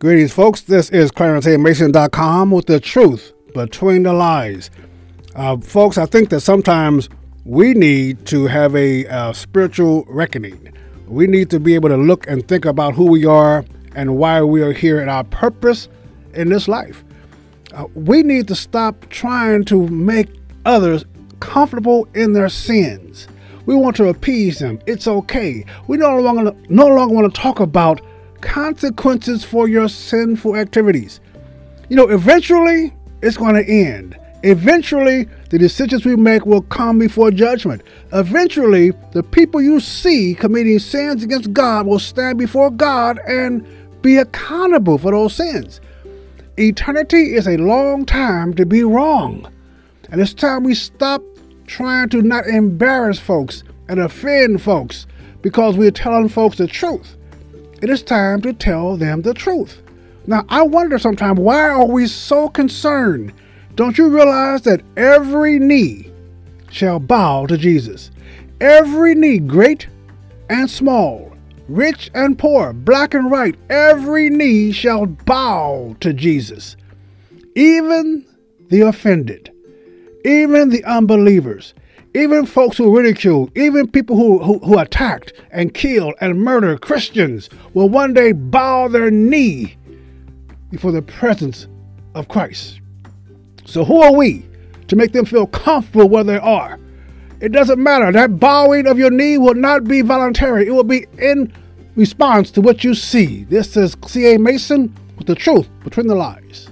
Greetings, folks. This is ClarenceAMason.com with the truth between the lies. Uh, folks, I think that sometimes we need to have a uh, spiritual reckoning. We need to be able to look and think about who we are and why we are here and our purpose in this life. Uh, we need to stop trying to make others comfortable in their sins. We want to appease them. It's okay. We no longer no longer want to talk about consequences for your sinful activities. You know, eventually it's going to end. Eventually, the decisions we make will come before judgment. Eventually, the people you see committing sins against God will stand before God and be accountable for those sins. Eternity is a long time to be wrong. And it's time we stop trying to not embarrass folks and offend folks because we're telling folks the truth it is time to tell them the truth. Now, I wonder sometimes why are we so concerned? Don't you realize that every knee shall bow to Jesus? Every knee, great and small, rich and poor, black and white, every knee shall bow to Jesus. Even the offended, even the unbelievers, even folks who ridicule, even people who, who, who attacked and killed and murdered Christians will one day bow their knee before the presence of Christ. So, who are we to make them feel comfortable where they are? It doesn't matter. That bowing of your knee will not be voluntary, it will be in response to what you see. This is C.A. Mason with the truth between the lies.